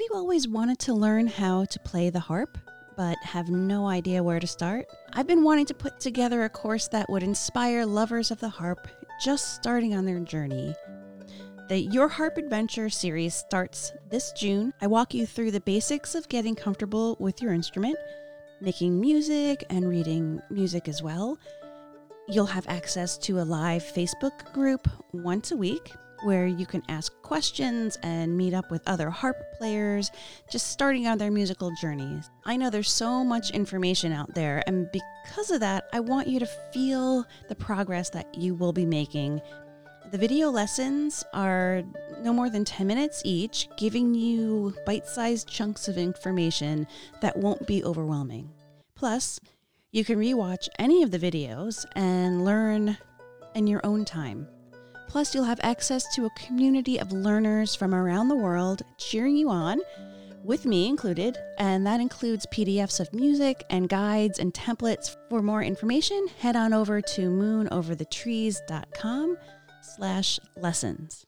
Have you always wanted to learn how to play the harp, but have no idea where to start? I've been wanting to put together a course that would inspire lovers of the harp just starting on their journey. The Your Harp Adventure series starts this June. I walk you through the basics of getting comfortable with your instrument, making music, and reading music as well. You'll have access to a live Facebook group once a week where you can ask questions and meet up with other harp players just starting on their musical journeys. I know there's so much information out there, and because of that, I want you to feel the progress that you will be making. The video lessons are no more than 10 minutes each, giving you bite sized chunks of information that won't be overwhelming. Plus, you can rewatch any of the videos and learn in your own time. Plus, you'll have access to a community of learners from around the world cheering you on, with me included, and that includes PDFs of music and guides and templates. For more information, head on over to moonoverthetrees.com slash lessons.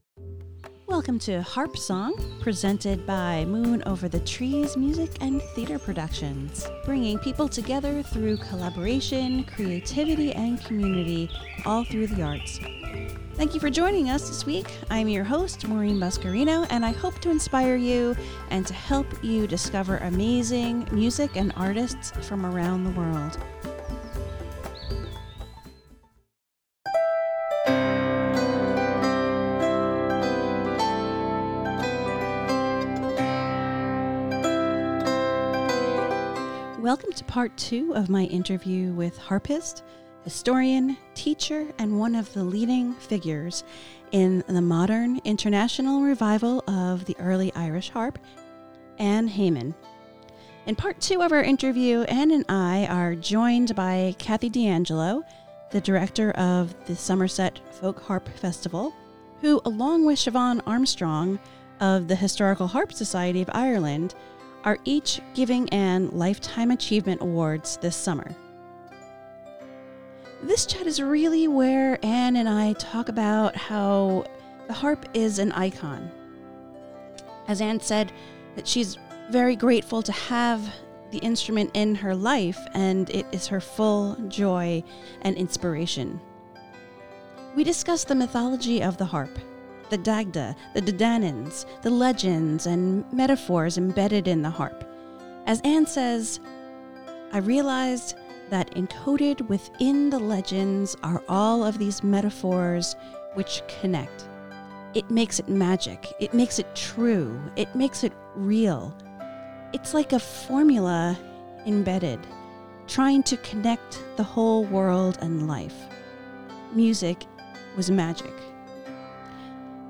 Welcome to Harp Song, presented by Moon Over the Trees Music and Theater Productions, bringing people together through collaboration, creativity, and community, all through the arts. Thank you for joining us this week. I'm your host, Maureen Buscarino, and I hope to inspire you and to help you discover amazing music and artists from around the world. Part two of my interview with harpist, historian, teacher, and one of the leading figures in the modern international revival of the early Irish harp, Anne Heymann. In part two of our interview, Anne and I are joined by Kathy DeAngelo, the director of the Somerset Folk Harp Festival, who, along with Siobhan Armstrong of the Historical Harp Society of Ireland, are each giving Anne Lifetime Achievement Awards this summer. This chat is really where Anne and I talk about how the harp is an icon. As Anne said, that she's very grateful to have the instrument in her life and it is her full joy and inspiration. We discuss the mythology of the harp, the Dagda, the Dadanans, the legends and metaphors embedded in the harp. As Anne says, I realized that encoded within the legends are all of these metaphors which connect. It makes it magic, it makes it true, it makes it real. It's like a formula embedded, trying to connect the whole world and life. Music was magic.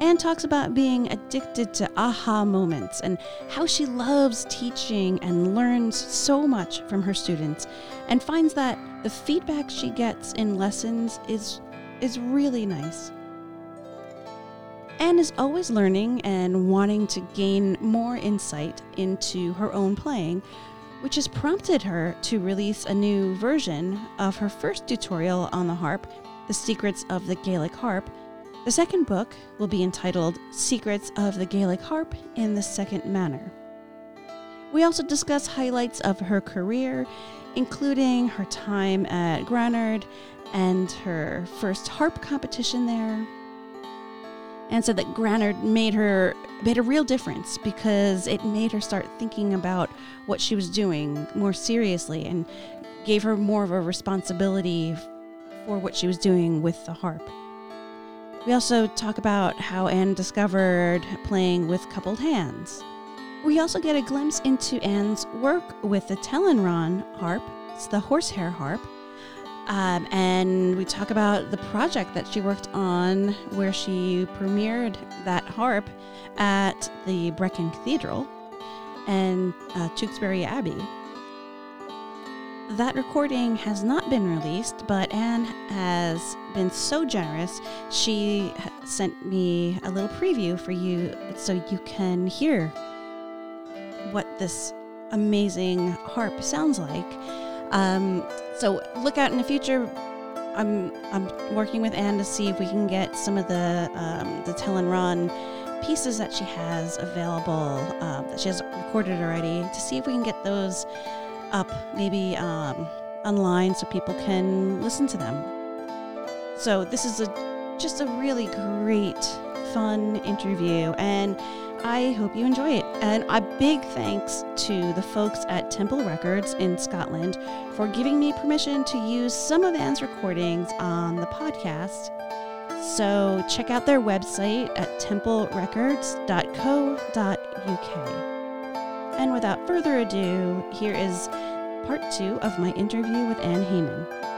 Anne talks about being addicted to aha moments and how she loves teaching and learns so much from her students and finds that the feedback she gets in lessons is is really nice. Anne is always learning and wanting to gain more insight into her own playing, which has prompted her to release a new version of her first tutorial on the harp, The Secrets of the Gaelic Harp, the second book will be entitled Secrets of the Gaelic Harp in the Second Manner. We also discuss highlights of her career, including her time at Granard and her first harp competition there. And said that Granard made her made a real difference because it made her start thinking about what she was doing more seriously and gave her more of a responsibility for what she was doing with the harp. We also talk about how Anne discovered playing with coupled hands. We also get a glimpse into Anne's work with the Telyn Rawn harp, it's the horsehair harp. Um, and we talk about the project that she worked on where she premiered that harp at the Brecon Cathedral and uh, Tewkesbury Abbey. That recording has not been released, but Anne has been so generous. She sent me a little preview for you so you can hear what this amazing harp sounds like. Um, so look out in the future. I'm I'm working with Anne to see if we can get some of the um, the Telyn Rawn pieces that she has available uh, that she has recorded already to see if we can get those up maybe um, online so people can listen to them. So this is a just a really great, fun interview, and I hope you enjoy it. And a big thanks to the folks at Temple Records in Scotland for giving me permission to use some of Anne's recordings on the podcast. So check out their website at templerecords.co.uk. And without further ado, here is part two of my interview with Anne Heymann.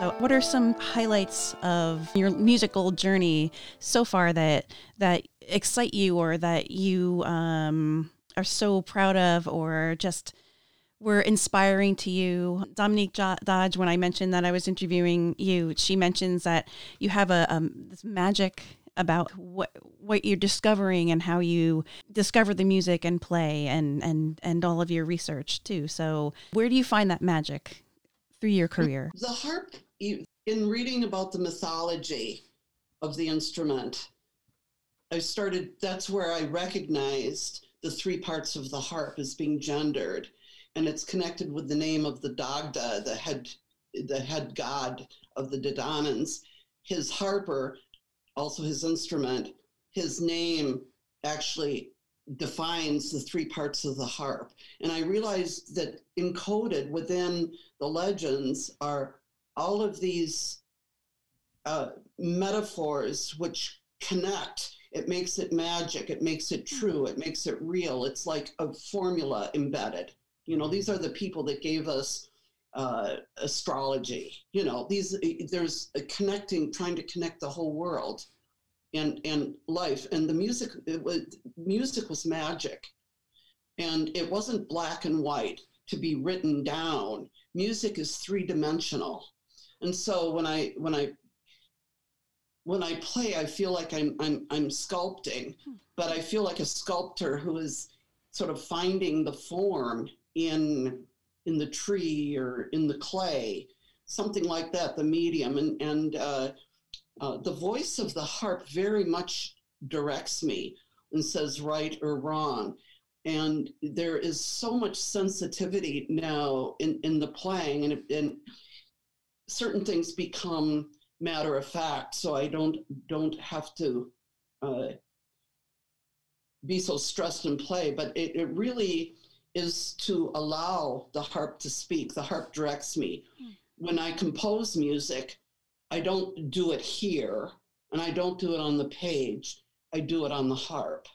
So, what are some highlights of your musical journey so far that that excite you, or that you um, are so proud of, or just were inspiring to you? Dominique Dodge, when I mentioned that I was interviewing you, she mentions that you have a um, this magic about what what you're discovering and how you discover the music and play and and and all of your research too. So, where do you find that magic through your career? The harp in reading about the mythology of the instrument, I started, that's where I recognized the three parts of the harp as being gendered. And it's connected with the name of the Dagda, the head, the head god of the Dedannans. His harper, also his instrument, his name actually defines the three parts of the harp. And I realized that encoded within the legends are all of these uh, metaphors which connect. It makes it magic. It makes it true. It makes it real. It's like a formula embedded. You know, these are the people that gave us uh, astrology. You know, these there's a connecting, trying to connect the whole world and and life. And the music, it was music was magic, and it wasn't black and white to be written down. Music is three dimensional and so when I when I when I play, I feel like I'm I'm I'm sculpting, hmm. but I feel like a sculptor who is sort of finding the form in in the tree or in the clay, something like that, the medium, and and uh, uh, the voice of the harp very much directs me and says right or wrong. And there is so much sensitivity now in, in the playing, and, and certain things become matter of fact, so I don't don't have to uh, be so stressed in play. But it, it really is to allow the harp to speak. The harp directs me. Mm. When I compose music, I don't do it here, and I don't do it on the page. I do it on the harp,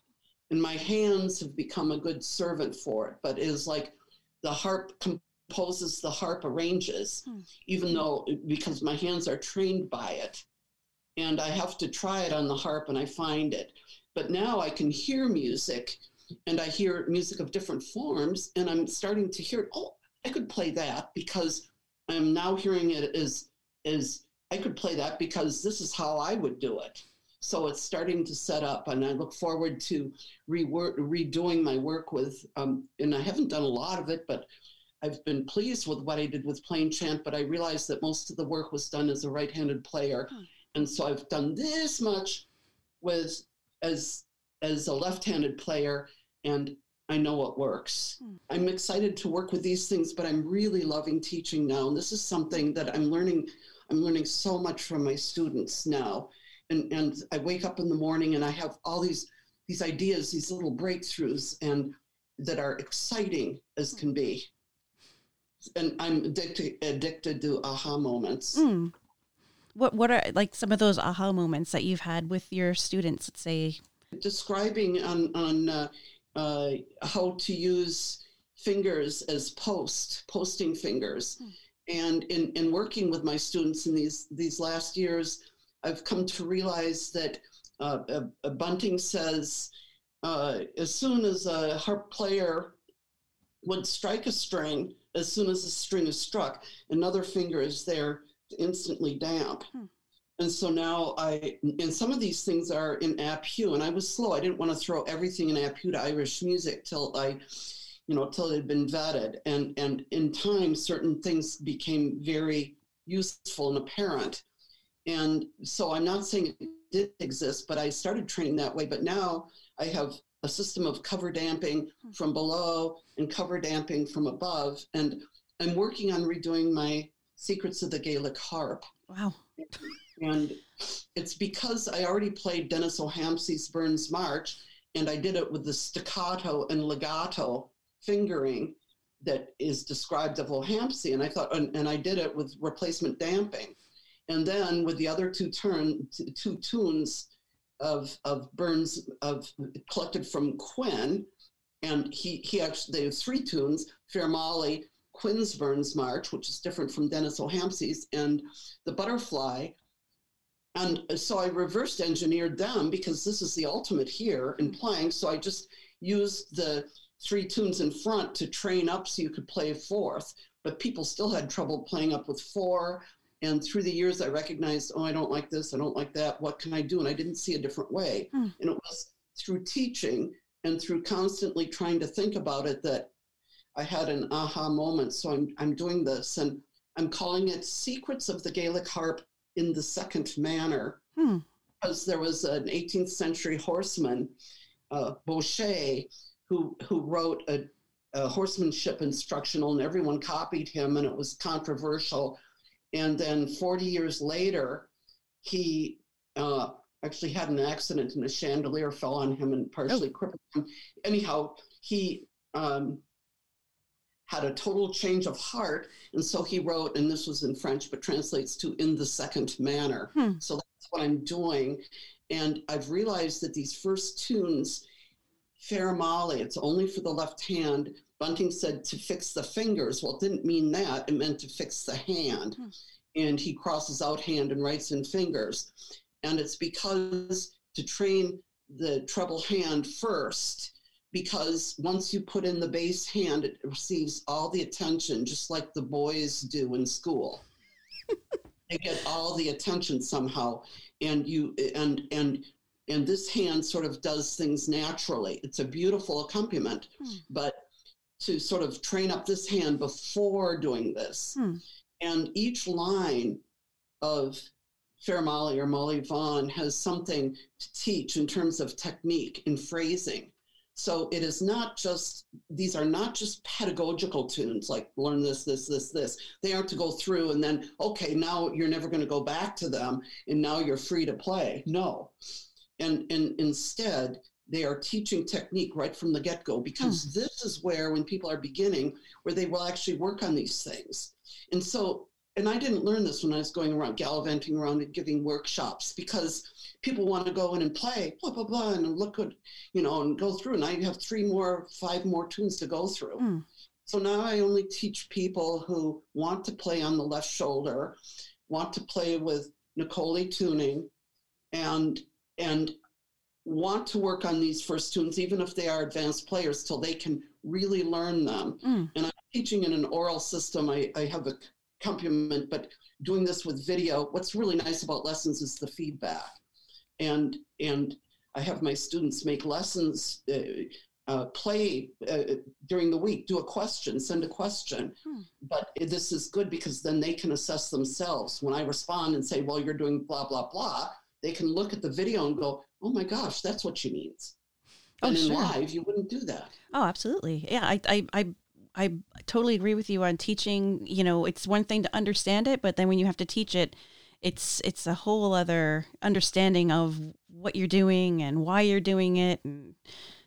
and my hands have become a good servant for it. But it is like the harp composes, the harp arranges, hmm. even though because my hands are trained by it. And I have to try it on the harp and I find it. But now I can hear music and I hear music of different forms and I'm starting to hear, oh, I could play that because I'm now hearing it as as I could play that because this is how I would do it. So it's starting to set up, and I look forward to redoing my work with. Um, and I haven't done a lot of it, but I've been pleased with what I did with plain chant, but I realized that most of the work was done as a right-handed player, hmm. and so I've done this much with as as a left-handed player, and I know what works. Hmm. I'm excited to work with these things, but I'm really loving teaching now, and this is something that I'm learning. I'm learning so much from my students now, and and I wake up in the morning and I have all these these ideas, these little breakthroughs, and that are exciting as can be and I'm addicted addicted to aha moments. Mm. What what are like some of those aha moments that you've had with your students? Let's say describing on on uh, uh, how to use fingers as post posting fingers, mm. and in in working with my students in these these last years, I've come to realize that uh, Bunting says uh, as soon as a harp player would strike a string as soon as the string is struck, another finger is there to instantly damp. Hmm. And so now I, and some of these things are in ap Huw, and I was slow. I didn't want to throw everything in ap Huw to Irish music till I, you know, till it had been vetted. And and in time, certain things became very useful and apparent. And so I'm not saying it did exist, but I started training that way. But now I have a system of cover damping from below and cover damping from above. And I'm working on redoing my Secrets of the Gaelic Harp. Wow. And it's because I already played Dennis O'Hampsey's Burns March, and I did it with the staccato and legato fingering that is described of O'Hampsey. And I thought, and, and I did it with replacement damping. And then with the other two turn, t- two tunes of of Burns of collected from Quinn, and he he actually they have three tunes: Fair Molly, Quinn's Burns March, which is different from Dennis O'Hampsey's, and the Butterfly. And so I reversed engineered them because this is the ultimate here in playing. So I just used the three tunes in front to train up so you could play fourth. But people still had trouble playing up with four. And through the years, I recognized, oh, I don't like this, I don't like that. What can I do? And I didn't see a different way. Hmm. And it was through teaching and through constantly trying to think about it that I had an aha moment. So I'm, I'm doing this and I'm calling it Secrets of the Gaelic Harp in the Second Manner Hmm. because there was an 18th century horseman, uh, Baucher, who, who wrote a, a horsemanship instructional and everyone copied him and it was controversial. And then 40 years later, he uh, actually had an accident and a chandelier fell on him and partially crippled him. Anyhow, he um, had a total change of heart. And so he wrote, and this was in French, but translates to in the second manner. Hmm. So that's what I'm doing. And I've realized that these first tunes, Fair Molly, it's only for the left hand. Bunting said to fix the fingers. Well, it didn't mean that. It meant to fix the hand. Hmm. And he crosses out hand and writes in fingers. And it's because to train the treble hand first, because once you put in the bass hand, it receives all the attention, just like the boys do in school. they get all the attention somehow, and you and and and this hand sort of does things naturally. It's a beautiful accompaniment, Hmm. but to sort of train up this hand before doing this, Hmm. and each line of Fair Molly or Molly Bhán has something to teach in terms of technique and phrasing. So it is not just, these are not just pedagogical tunes like learn this, this, this, this. They aren't to go through and then, okay, now you're never going to go back to them and now you're free to play. No. And, and instead, they are teaching technique right from the get go because hmm. this is where, when people are beginning, where they will actually work on these things. And so, and I didn't learn this when I was going around gallivanting around and giving workshops because people want to go in and play blah blah blah and look good, you know, and go through. And I have three more, five more tunes to go through. Hmm. So now I only teach people who want to play on the left shoulder, want to play with Nicole tuning, and and want to work on these first tunes, even if they are advanced players, till they can really learn them. Mm. And I'm teaching in an oral system. I, I have a accompaniment, but doing this with video, what's really nice about lessons is the feedback. And and I have my students make lessons, uh, uh, play uh, during the week, do a question, send a question. Hmm. But this is good because then they can assess themselves. When I respond and say, well, you're doing blah, blah, blah, they can look at the video and go, oh my gosh, that's what she means. Oh, and in sure. live, you wouldn't do that. Oh, absolutely. Yeah, I, I, I, I totally agree with you on teaching. You know, it's one thing to understand it, but then when you have to teach it, it's it's a whole other understanding of what you're doing and why you're doing it. And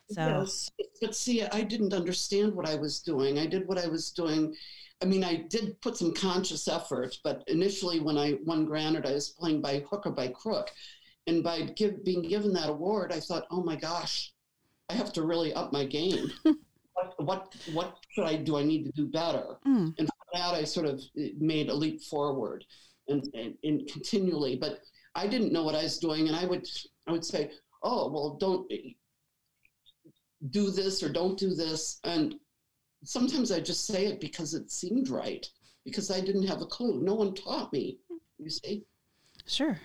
so, Yes, but see, I didn't understand what I was doing. I did what I was doing. I mean, I did put some conscious effort, but initially, when I won Granard, I was playing by hook or by crook, and by give, being given that award, I thought, oh my gosh, I have to really up my game. what, what what should I do? I need to do better. mm, And for that, I sort of eh, made a leap forward, and, and and continually. But I didn't know what I was doing, and I would I would say, oh well, don't do this or don't do this. And sometimes I just say it because it seemed right, because I didn't have a clue. No one taught me, you see. sure.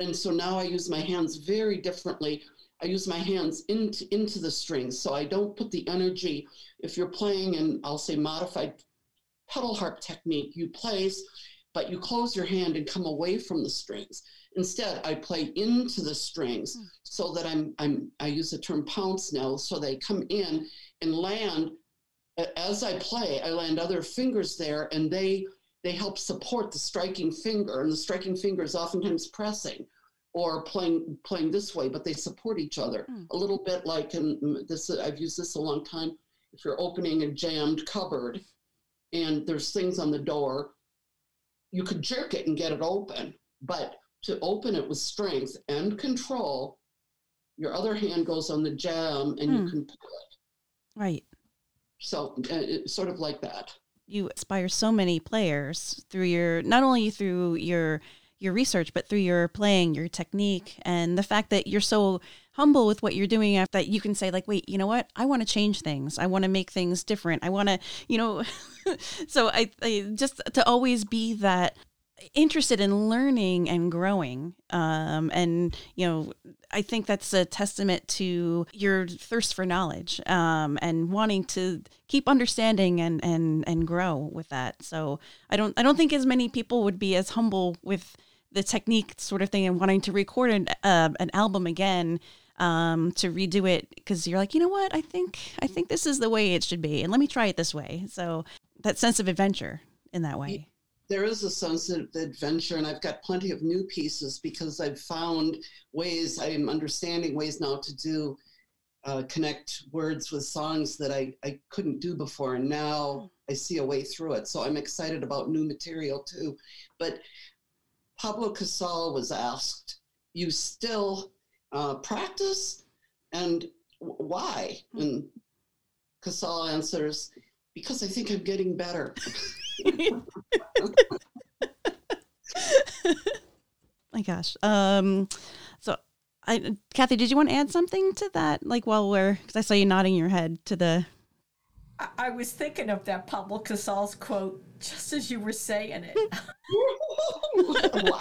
And so now I use my hands very differently. I use my hands into, into the strings. So I don't put the energy. If you're playing in, I'll say, modified pedal harp technique, you place but you close your hand and come away from the strings. Instead, I play into the strings Hmm. so that I'm I'm I use the term pounce now, so they come in and land as I play, I land other fingers there and they they help support the striking finger and the striking finger is oftentimes pressing or playing playing this way, but they support each other Hmm. a little bit like in this I've used this a long time. If you're opening a jammed cupboard and there's things on the door, you could jerk it and get it open, but to open it with strength and control, your other hand goes on the jam and Hmm. you can pull it. Right. So uh, it's sort of like that. You inspire so many players through your not only through your your research, but through your playing, your technique, and the fact that you're so humble with what you're doing after that you can say like wait you know what? I want to change things. I want to make things different. I want to you know? So I, I just to always be that interested in learning and growing um, and you know i think that's a testament to your thirst for knowledge um, and wanting to keep understanding and and and grow with that. So i don't i don't think as many people would be as humble with the technique sort of thing and wanting to record an, uh, an album again um, to redo it because you're like you know what? I think i think this is the way it should be and let me try it this way. So that sense of adventure in that way. There is a sense of adventure and i've got plenty of new pieces because i've found ways i'm understanding ways now to do uh, connect words with songs that I, I couldn't do before and now i see a way through it. So i'm excited about new material too. But pablo Casals was asked you still uh, practice and w- why and casal answers because i think i'm getting better my gosh. Um, so I, Kathy, did you want to add something to that? Like while we're, because I saw you nodding your head to the. I, I was thinking of that Pablo Casals' quote just as you were saying it. wow.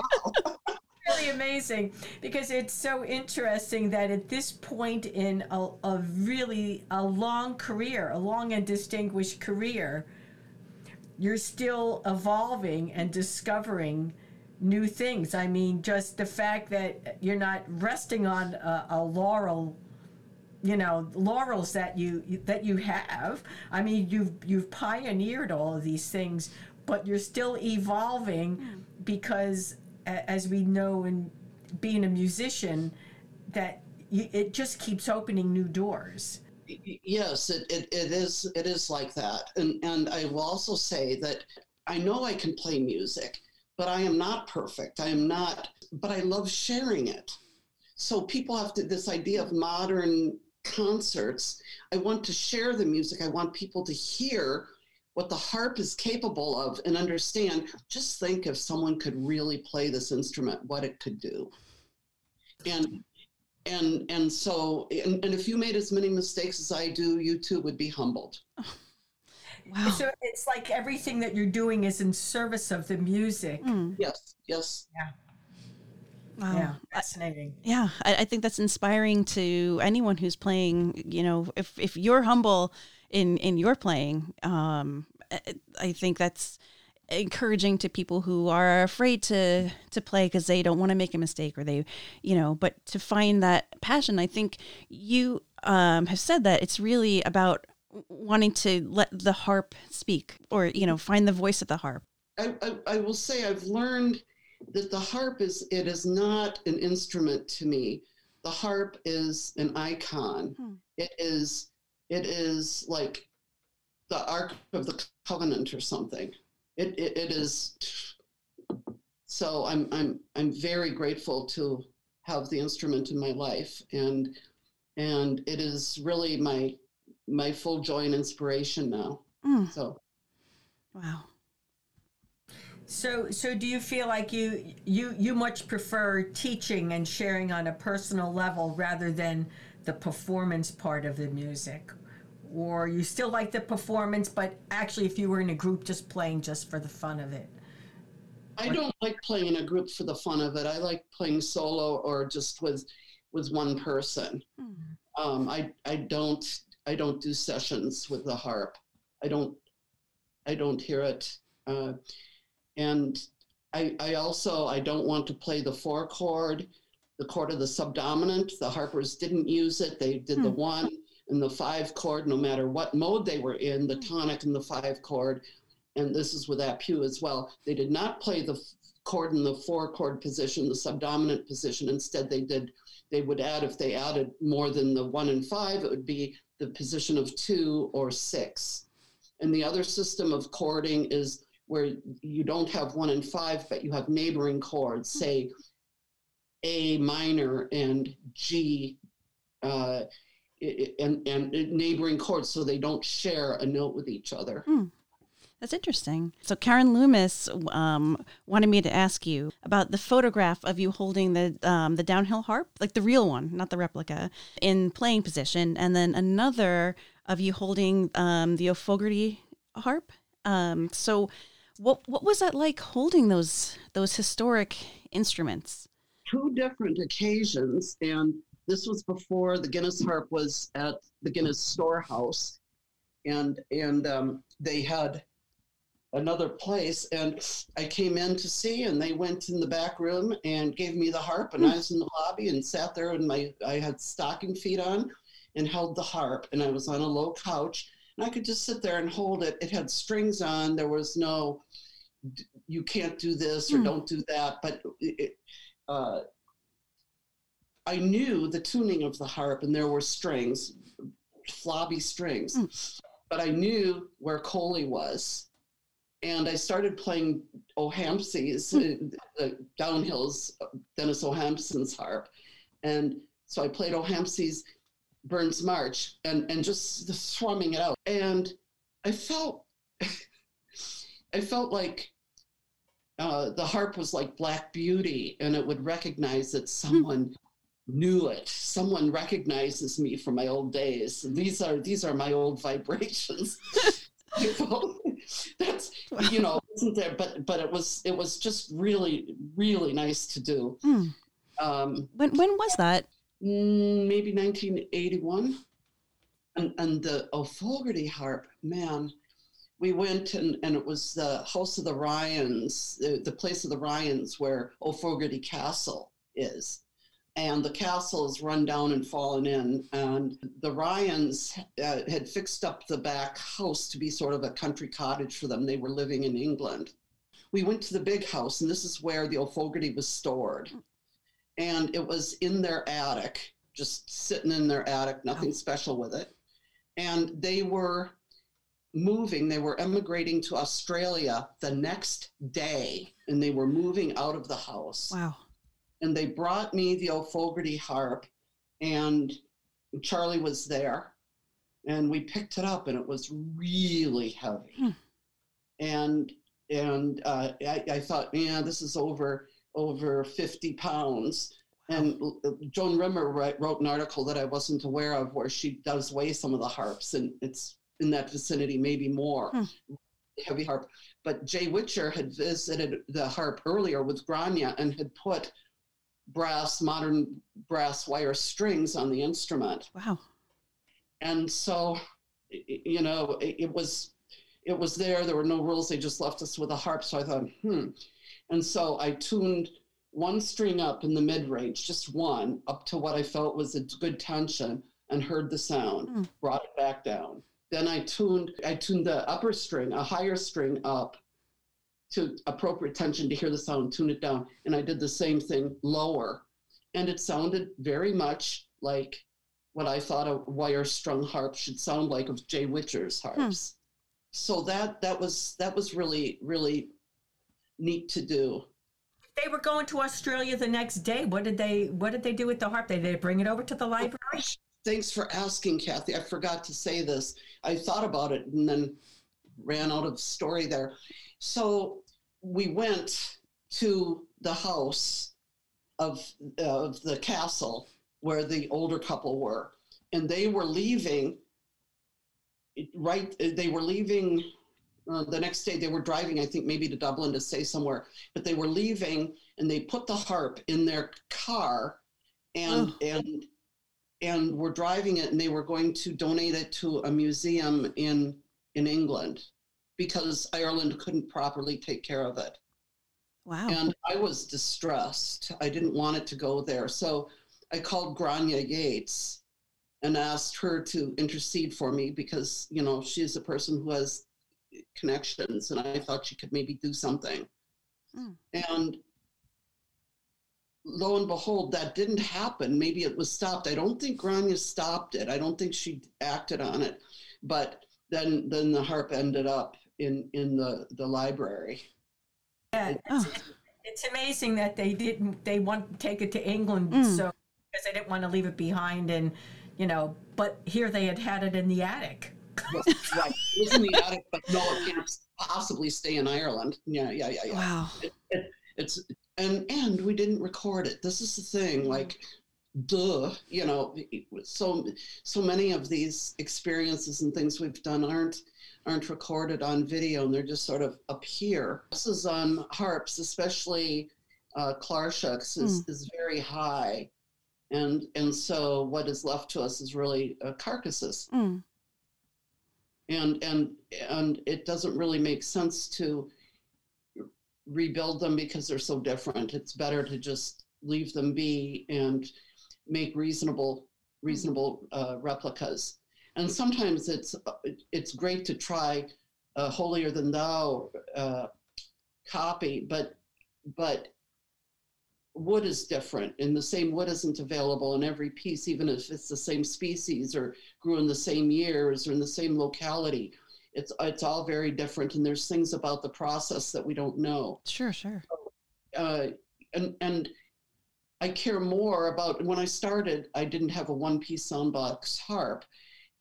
really amazing because it's so interesting that at this point in a, a really a long career, a long and distinguished career, you're still evolving and discovering new things. I mean, just the fact that you're not resting on a, a laurel you know laurels that you that you have i mean you've you've pioneered all of these things but you're still evolving because as we know in being a musician that it just keeps opening new doors Yes, it, it, it is it is like that. And and I will also say that I know I can play music, but I am not perfect. I am not but I love sharing it. So people have to this idea of modern concerts. I want to share the music. I want people to hear what the harp is capable of and understand. Just think if someone could really play this instrument, what it could do. And and and so and, and if you made as many mistakes as I do, you too would be humbled. Wow. so it's like everything that you're doing is in service of the music Mm, Yes, yes. Wow. yeah I- fascinating yeah, I, I think that's inspiring to anyone who's playing. You know, if if you're humble in in your playing, um, I, I think that's encouraging to people who are afraid to to play because they don't want to make a mistake or they, you know. But to find that passion, I think you um, have said that it's really about wanting to let the harp speak or you know find the voice of the harp. I, I, I will say I've learned that the harp is it is not an instrument to me. The harp is an icon. Hmm. It is it is like the Ark of the Covenant or something. It, it, it is so I'm I'm I'm very grateful to have the instrument in my life and and it is really my my full joy and inspiration now. Mm, So wow. So, so do you feel like you you you much prefer teaching and sharing on a personal level rather than the performance part of the music, or you still like the performance, but actually, if you were in a group, just playing just for the fun of it? I don't like playing in a group for the fun of it. I like playing solo or just with with one person. Hmm. Um, I I don't I don't do sessions with the harp. I don't I don't hear it. Uh, and I, I also I don't want to play the four chord, the chord of the subdominant. The harpers didn't use it. They did the Hmm. one and the five chord, no matter what mode they were in, the tonic and the five chord. And this is with ap Huw as well. They did not play the chord in the four chord position, the subdominant position. Instead, they did. They would add if they added more than the one and five, it would be the position of two or six. And the other system of chording is where you don't have one and five, but you have neighboring chords, say A minor and G, uh, and, and neighboring chords, so they don't share a note with each other. That's interesting. So Karen Loomis um, wanted me to ask you about the photograph of you holding the um, the downhill harp, like the real one, not the replica, in playing position, and then another of you holding um, the O'Fogarty harp. Um, so, what what was that like holding those those historic instruments? two different occasions, and this was before the Guinness harp was at the Guinness storehouse, and and um, they had another place, and I came in to see, and they went in the back room and gave me the harp, and I was in the lobby and sat there, and my I had stocking feet on, and held the harp, and I was on a low couch, and I could just sit there and hold it. It had strings on. There was no you can't do this or Hmm. don't do that, but it, uh, I knew the tuning of the harp, and there were strings, flobby strings, Hmm. but I knew where Coley was. And I started playing O'Hampsey's, uh, the downhills, Dennis O'Hampson's harp. And so I played O'Hampsey's Burns March and, and just thrumming it out. And I felt, I felt like uh, the harp was like Black Beauty, and it would recognize that someone knew it. Someone recognizes me from my old days. These are these are my old vibrations. That's you know, isn't there? But but it was it was just really really nice to do. Hmm. Um, When when was that? Mm, maybe 1981, and and the O'Fogarty harp, man. We went and, and it was the house of the Ryans, the, the place of the Ryans where O'Fogarty Castle is. And the castle is run down and fallen in. And the Ryans uh, had fixed up the back house to be sort of a country cottage for them. They were living in England. We went to the big house, and this is where the O'Fogarty was stored. And it was in their attic, just sitting in their attic, nothing special with it. And they were moving, they were emigrating to Australia the next day, and they were moving out of the house Wow. and they brought me the O'Fogarty harp, and Charlie was there, and we picked it up, and it was really heavy, Hmm. and and uh, I, I thought, yeah, this is over over fifty pounds. And Joan Rimmer write, wrote an article that I wasn't aware of, where she does weigh some of the harps, and it's in that vicinity, maybe more Hmm. heavy harp. But Jay Witcher had visited the harp earlier with Gráinne and had put brass, modern brass wire strings on the instrument. Wow. And so, you know, it, it was it was there. There were no rules. They just left us with a harp. So I thought, hmm. And so I tuned one string up in the mid range, just one, up to what I felt was a good tension, and heard the sound. Hmm. Brought it back down. Then I tuned I tuned the upper string, a higher string up to appropriate tension to hear the sound, tune it down. And I did the same thing lower. And it sounded very much like what I thought a wire strung harp should sound like of Jay Witcher's harps. So that that was that was really, really neat to do. They were going to Australia the next day. What did they What did they do with the harp? Did they bring it over to the library? Thanks for asking, Kathy. I forgot to say this. I thought about it and then ran out of story there. So we went to the house of of the castle where the older couple were, and they were leaving. Right, they were leaving. Uh, the next day, they were driving. I think maybe to Dublin to stay somewhere, but they were leaving, and they put the harp in their car, and Oh. and and were driving it and they were going to donate it to a museum in in England because Ireland couldn't properly take care of it. Wow. And I was distressed. I didn't want it to go there. So I called Gráinne Yeats and asked her to intercede for me because, you know, she's a person who has connections and I thought she could maybe do something. Mm. And lo and behold, that didn't happen. Maybe it was stopped. I don't think Gráinne stopped it. I don't think she acted on it. But then then the harp ended up in in the the library. Yeah, it's, Oh. it's amazing that they didn't. They want to take it to England, Mm. so because they didn't want to leave it behind, and you know. But here they had had it in the attic. Right. It was in the attic, but no, it can't possibly stay in Ireland. Yeah, yeah, yeah, yeah. Wow. It's and and we didn't record it. This is the thing, like duh, you know, so so many of these experiences and things we've done aren't aren't recorded on video and they're just sort of up here. This is on harps, especially uh, Klarshuks is, is very high. And and so what is left to us is really uh, carcasses Mm. And and and it doesn't really make sense to rebuild them because they're so different. It's better to just leave them be and make reasonable reasonable uh, replicas. And sometimes it's uh, it's great to try a holier than thou uh, copy but but wood is different and the same wood isn't available in every piece even if it's the same species or grew in the same years or in the same locality. It's it's all very different, and there's things about the process that we don't know. Sure, sure. Uh, and and I care more about when I started. I didn't have a one-piece soundbox harp,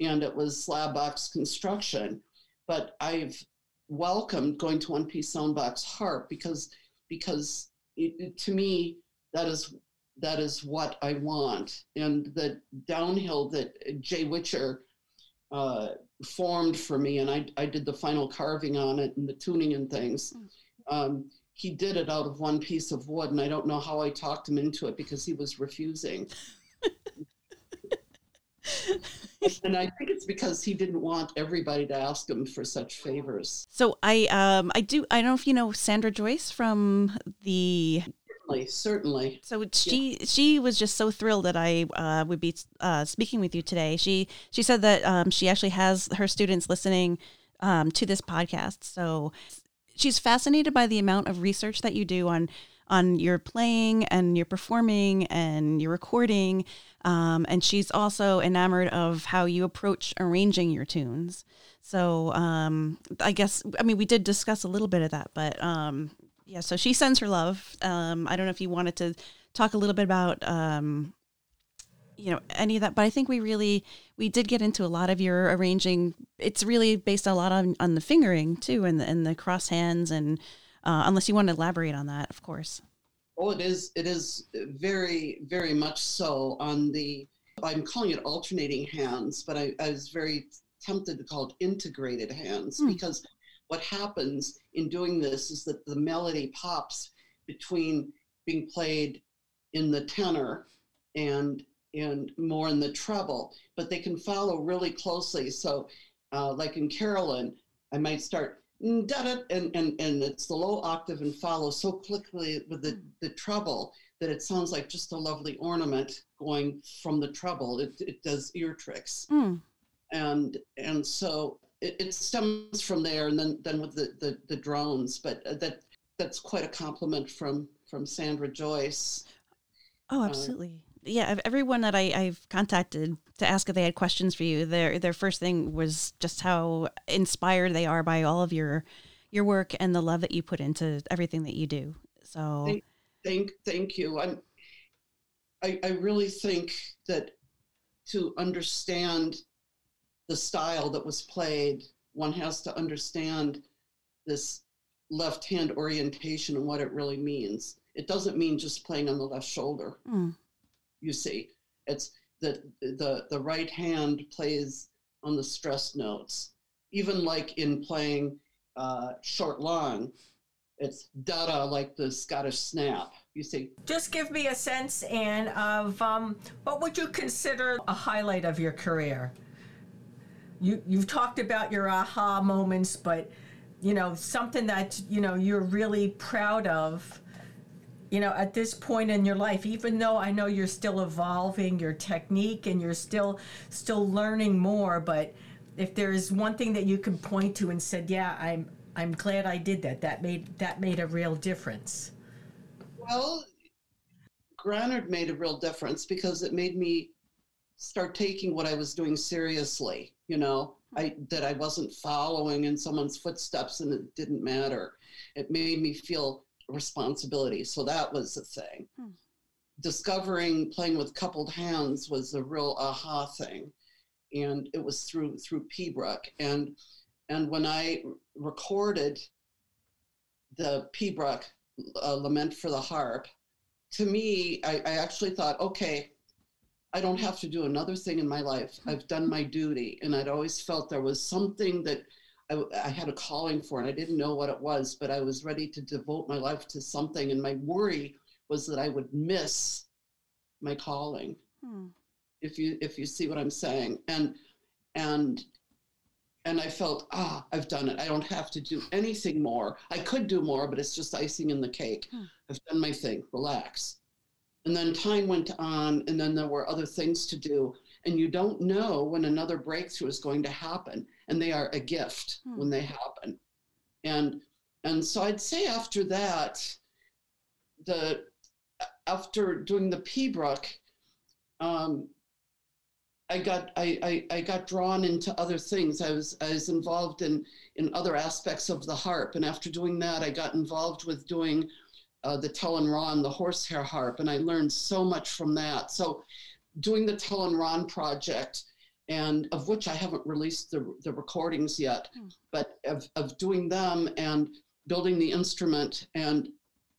and it was slab box construction. But I've welcomed going to one-piece soundbox harp because because it, it- to me that is that is what I want. And the downhill that Jay Witcher uh, formed for me, and I, I did the final carving on it and the tuning and things. Um, he did it out of one piece of wood, and I don't know how I talked him into it because he was refusing. and I think it's because he didn't want everybody to ask him for such favors. So I um I do I don't know if you know Sandra Joyce from the Certainly, certainly. so she she was just so thrilled that I uh, would be uh, speaking with you today. She she said that um, she actually has her students listening um, to this podcast. So she's fascinated by the amount of research that you do on on your playing and your performing and your recording. Um, and she's also enamored of how you approach arranging your tunes. So um, I guess I mean we did discuss a little bit of that, but um, yeah. So she sends her love. Um, I don't know if you wanted to talk a little bit about um, you know any of that, but I think we really we did get into a lot of your arranging. It's really based a lot on on the fingering too, and the, and the cross hands, and uh, unless you want to elaborate on that, of course. Oh, it is. It is very, very much so. On the, I'm calling it alternating hands, but I, I was very tempted to call it integrated hands Hmm. because what happens in doing this is that the melody pops between being played in the tenor and and more in the treble, but they can follow really closely. So, uh, like in Carolan, I might start and, and and it's the low octave and follow so quickly with the, the treble that it sounds like just a lovely ornament going from the treble. It, it does ear tricks Mm. and and so it, it stems from there and then then with the the, the drones but uh, that that's quite a compliment from from sandra joyce Oh, Uh, absolutely. yeah, everyone that I, I've contacted to ask if they had questions for you, their their first thing was just how inspired they are by all of your your work and the love that you put into everything that you do. So Thank- thank thank you i'm I, I really think that to understand the style that was played. One has to understand this left hand orientation and what it really means. It doesn't mean just playing on the left shoulder. Mm, you see it's that the the right hand plays on the stress notes. Even like in playing uh, short long it's da-da like the scottish snap you see. Just give me a sense, Anne, of um, what would you consider a highlight of your career? You you've talked about your aha moments, but you know, something that, you know, you're really proud of, you know, at this point in your life, even though I know you're still evolving your technique and you're still still learning more, but if there's one thing that you can point to and said, yeah, I'm I'm glad I did that. That made that made a real difference. Well, Granard made a real difference because it made me start taking what I was doing seriously. You know, I that I wasn't following in someone's footsteps and it didn't matter. It made me feel responsibility. So that was the thing. Hmm. Discovering playing with coupled hands was a real aha thing. And it was through through Pibroch. And and when I recorded the Pibroch uh, Lament for the Harp, to me, I, I actually thought, okay, I don't have to do another thing in my life. I've done my duty. And I'd always felt there was something that I, I, had a calling for, and I didn't know what it was, but I was ready to devote my life to something. And my worry was that I would miss my calling. Hmm. If you if you see what I'm saying, and and and I felt ah, I've done it. I don't have to do anything more. I could do more, but it's just icing in the cake. Hmm. I've done my thing. Relax. And then time went on, and then there were other things to do. And you don't know when another breakthrough is going to happen. And they are a gift hmm. when they happen. And and so I'd say after that, the after doing the Pibroch, um, I got I, I, I, got drawn into other things. I was I was involved in in other aspects of the harp, and after doing that, I got involved with doing uh, the Rawn, the horsehair harp, and I learned so much from that. So, doing the Telyn Rawn project, and of which I haven't released the, the recordings yet, mm. but of, of doing them and building the instrument and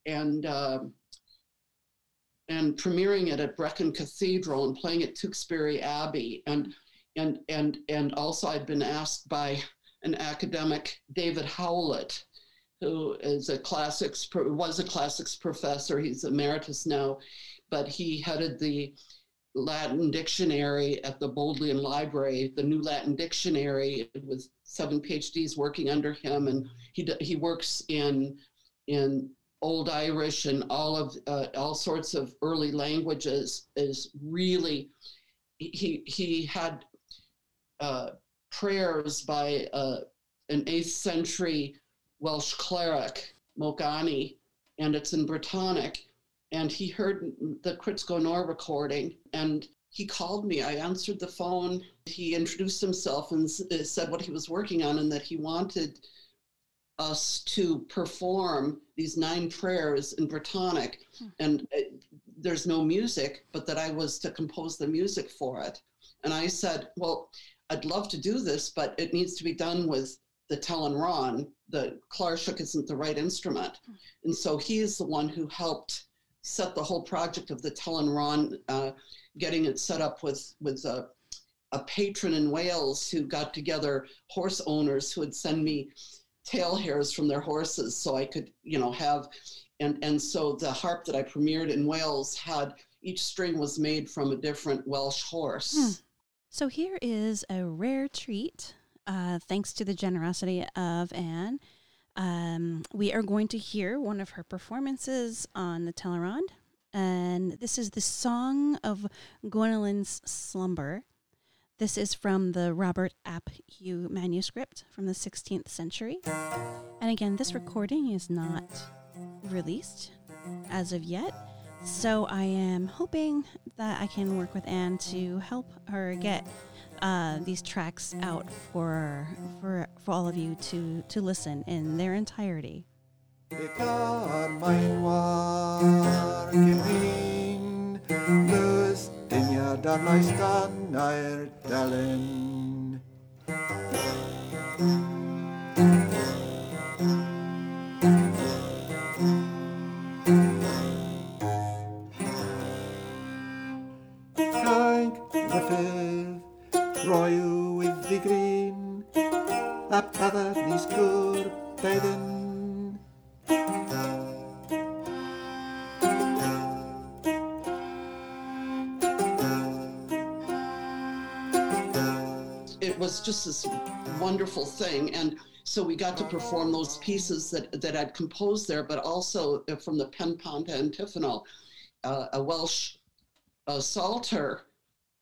and uh, and premiering it at Brecon Cathedral and playing at Tewkesbury Abbey and and and and also I'd been asked by an academic David Howlett who is a classics was a classics professor. He's emeritus now, but he headed the Latin dictionary at the Bodleian Library, the New Latin Dictionary, with seven PhDs working under him, and he he works in in Old Irish and all of uh, all sorts of early languages. Is really he he had uh, prayers by uh, an eighth century Welsh cleric, Mogani, and it's in Brittonic. And he heard the Cryts Nor recording and he called me. I answered the phone. He introduced himself and uh, said what he was working on and that he wanted us to perform these nine prayers in Brittonic. Hmm. And uh, there's no music, but that I was to compose the music for it. And I said, Well, I'd love to do this, but it needs to be done with the Telyn Rawn, the clarsach isn't the right instrument. And so he is the one who helped set the whole project of the Telyn Rawn, uh, getting it set up with, with a, a patron in Wales who got together horse owners who would send me tail hairs from their horses so I could, you know, have, and, and so the harp that I premiered in Wales had, each string was made from a different Welsh horse. Hmm. So here is a rare treat uh, thanks to the generosity of Anne, um, we are going to hear one of her performances on the Telyn Rawn. And this is the Song of Gwenllian's Slumber. This is from the Robert ap manuscript from the 16th century. And again, this recording is not released as of yet. So I am hoping that I can work with Anne to help her get uh, these tracks out for for for all of you to to listen in their entirety. Just this wonderful thing. And so we got to perform those pieces that, that I'd composed there, but also from the Pen Ponta Antiphonal, uh, a Welsh uh, psalter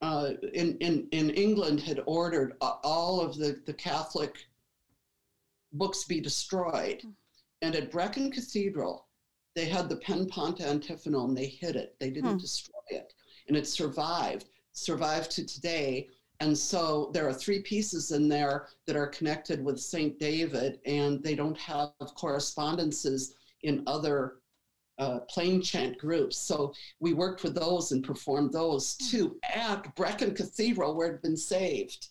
uh, in, in, in England had ordered all of the, the Catholic books be destroyed. And at Brecon Cathedral, they had the Pen Ponta Antiphonal and they hid it. They didn't hmm. destroy it. And it survived, survived to today. And so there are three pieces in there that are connected with St. David, and they don't have correspondences in other uh, plain chant groups. So we worked with those and performed those hmm. too at Brecon Cathedral, where it had been saved.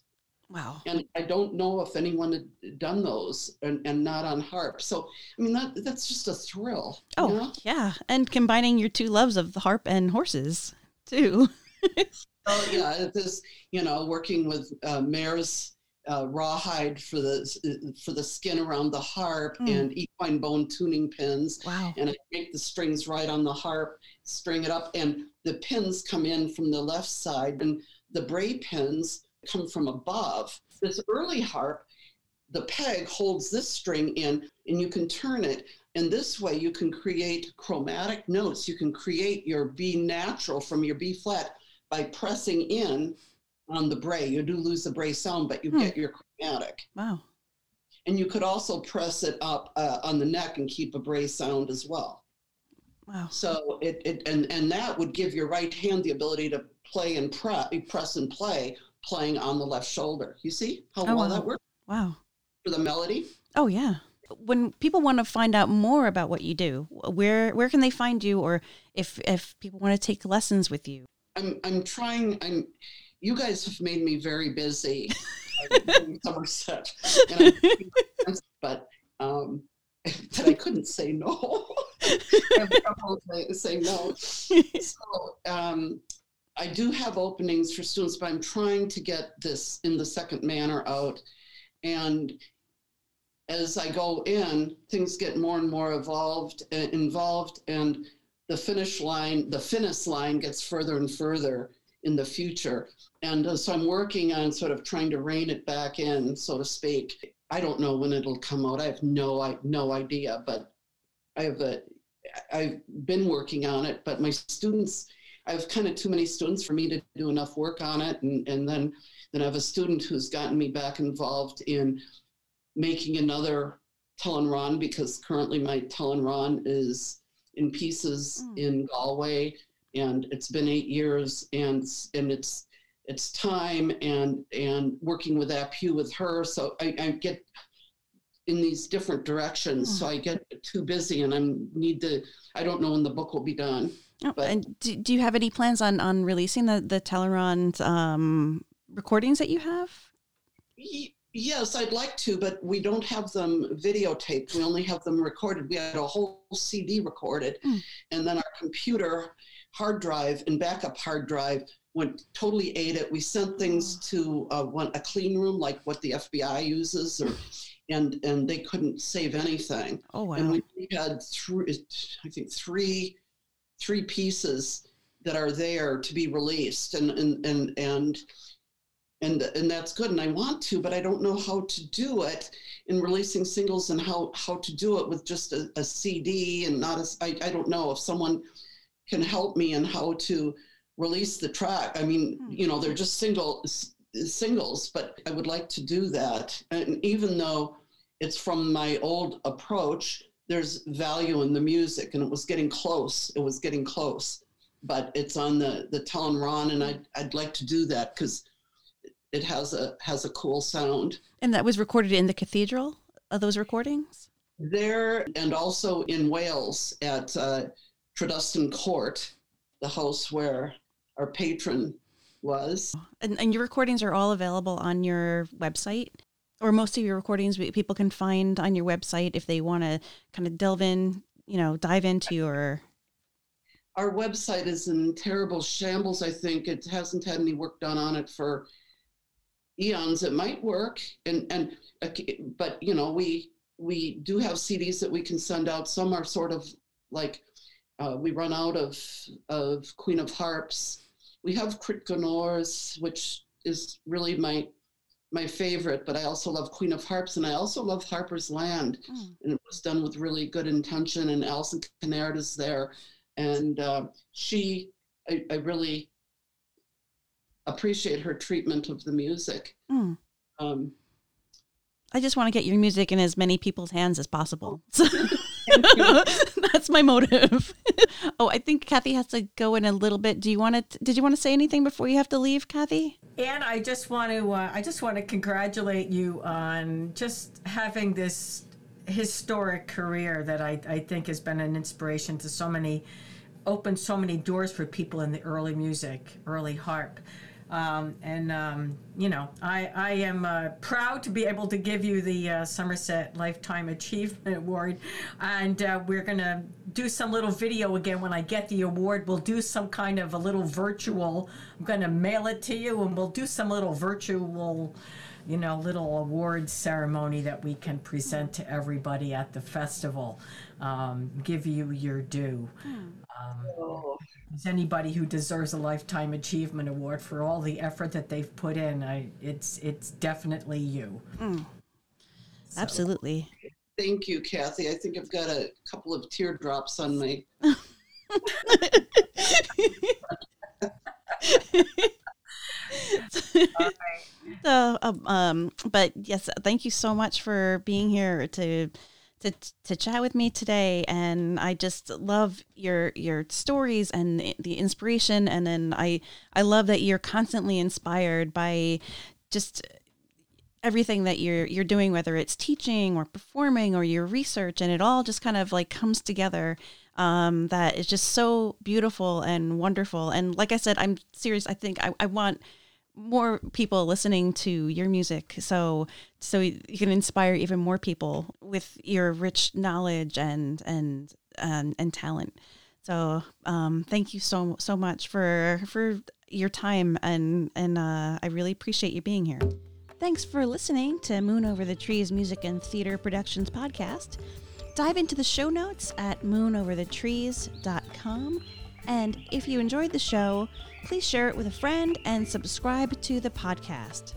Wow. And I don't know if anyone had done those and, and not on harp. So, I mean, that that's just a thrill. Oh, you know? yeah. And combining your two loves of the harp and horses, too. oh, yeah. This, you know, working with uh, mare's uh, rawhide for the for the skin around the harp mm. and equine bone tuning pins. Wow! And I make the strings right on the harp, string it up, and the pins come in from the left side, and the bray pins come from above. This early harp, the peg holds this string in, and you can turn it. And this way, you can create chromatic notes. You can create your B natural from your B flat by pressing in on the bray. You do lose the bray sound, but you hmm. get your chromatic. Wow. And you could also press it up uh, on the neck and keep a bray sound as well. Wow. So it, it and, and that would give your right hand the ability to play and press, press and play playing on the left shoulder. You see how oh, well wow. that works? Wow. For the melody? Oh, yeah. When people want to find out more about what you do, where where can they find you or if if people want to take lessons with you? I'm I'm trying I'm you guys have made me very busy Somerset. but um but I couldn't say no. I have trouble saying no. So um, I do have openings for students, but I'm trying to get this in the second manner out. And as I go in, things get more and more evolved, uh, involved, and the finish line, the finish line gets further and further in the future. And uh, so I'm working on sort of trying to rein it back in, so to speak. I don't know when it'll come out. I have no, I, no idea, but I have a, I've been working on it, but my students, I have kind of too many students for me to do enough work on it. And, and then, then I have a student who's gotten me back involved in making another Telyn Rawn because currently my Telyn Rawn is in pieces mm. in Galway and it's been eight years and, and it's, it's time and, and working with ap Huw with her. So I, I get in these different directions. Mm. So I get too busy and I need to, I don't know when the book will be done. Oh, but, and do, do you have any plans on on releasing the the Telyn Rawn um, recordings that you have? Yes, I'd like to, but we don't have them videotaped. We only have them recorded. We had a whole CD recorded, mm. and then our computer hard drive and backup hard drive went totally ate it. We sent things oh. to uh, one, a clean room like what the FBI uses, or and and they couldn't save anything. Oh wow! And we had three, I think three three pieces that are there to be released and and and and and, and that's good and i want to but i don't know how to do it in releasing singles and how how to do it with just a, a cd and not a I, I don't know if someone can help me in how to release the track i mean hmm. you know they're just single singles but i would like to do that and even though it's from my old approach there's value in the music and it was getting close it was getting close but it's on the the Telyn Rawn and I'd, I'd like to do that because it has a has a cool sound and that was recorded in the cathedral of those recordings there and also in wales at uh, Tredustan Court the house where our patron was and, and your recordings are all available on your website or most of your recordings people can find on your website if they want to kind of delve in, you know, dive into your. Our website is in terrible shambles. I think it hasn't had any work done on it for eons. It might work, and and but you know we we do have CDs that we can send out. Some are sort of like uh, we run out of of Queen of Harps. We have Crit which is really my my favorite, but I also love Queen of Harps and I also love Harper's Land. Mm. And it was done with really good intention. And Alison Kinnaird is there. And uh, she, I, I really appreciate her treatment of the music. Mm. Um, I just want to get your music in as many people's hands as possible. So that's my motive. oh, I think Kathy has to go in a little bit. Do you want to? Did you want to say anything before you have to leave, Kathy? And I just want to uh, I just want to congratulate you on just having this historic career that I, I think has been an inspiration to so many opened so many doors for people in the early music, early harp. Um, and um, you know, I, I am uh, proud to be able to give you the uh, Somerset Lifetime Achievement Award, and uh, we're gonna do some little video again when I get the award. We'll do some kind of a little virtual. I'm gonna mail it to you, and we'll do some little virtual, you know, little awards ceremony that we can present to everybody at the festival. Um, give you your due. Um, oh, there's anybody who deserves a lifetime achievement award for all the effort that they've put in, I it's it's definitely you. So, Absolutely. thank you, Kathy. I think I've got a couple of teardrops on my. So, um, um, but yes, thank you so much for being here to to to chat with me today. And I just love your your stories and the- inspiration. And then I I love that you're constantly inspired by just everything that you're you're doing, whether it's teaching or performing or your research, and it all just kind of like comes together. Um, that is just so beautiful and wonderful. And like I said, I'm serious. I think I, I want more people listening to your music. So so you can inspire even more people with your rich knowledge and and and, and talent. So um thank you so so much for for your time and and uh i really appreciate you being here. Thanks for listening to moon over the trees music and theater productions podcast. Dive into the show notes at moonoverthetrees.com and if you enjoyed the show, please share it with a friend and subscribe to the podcast.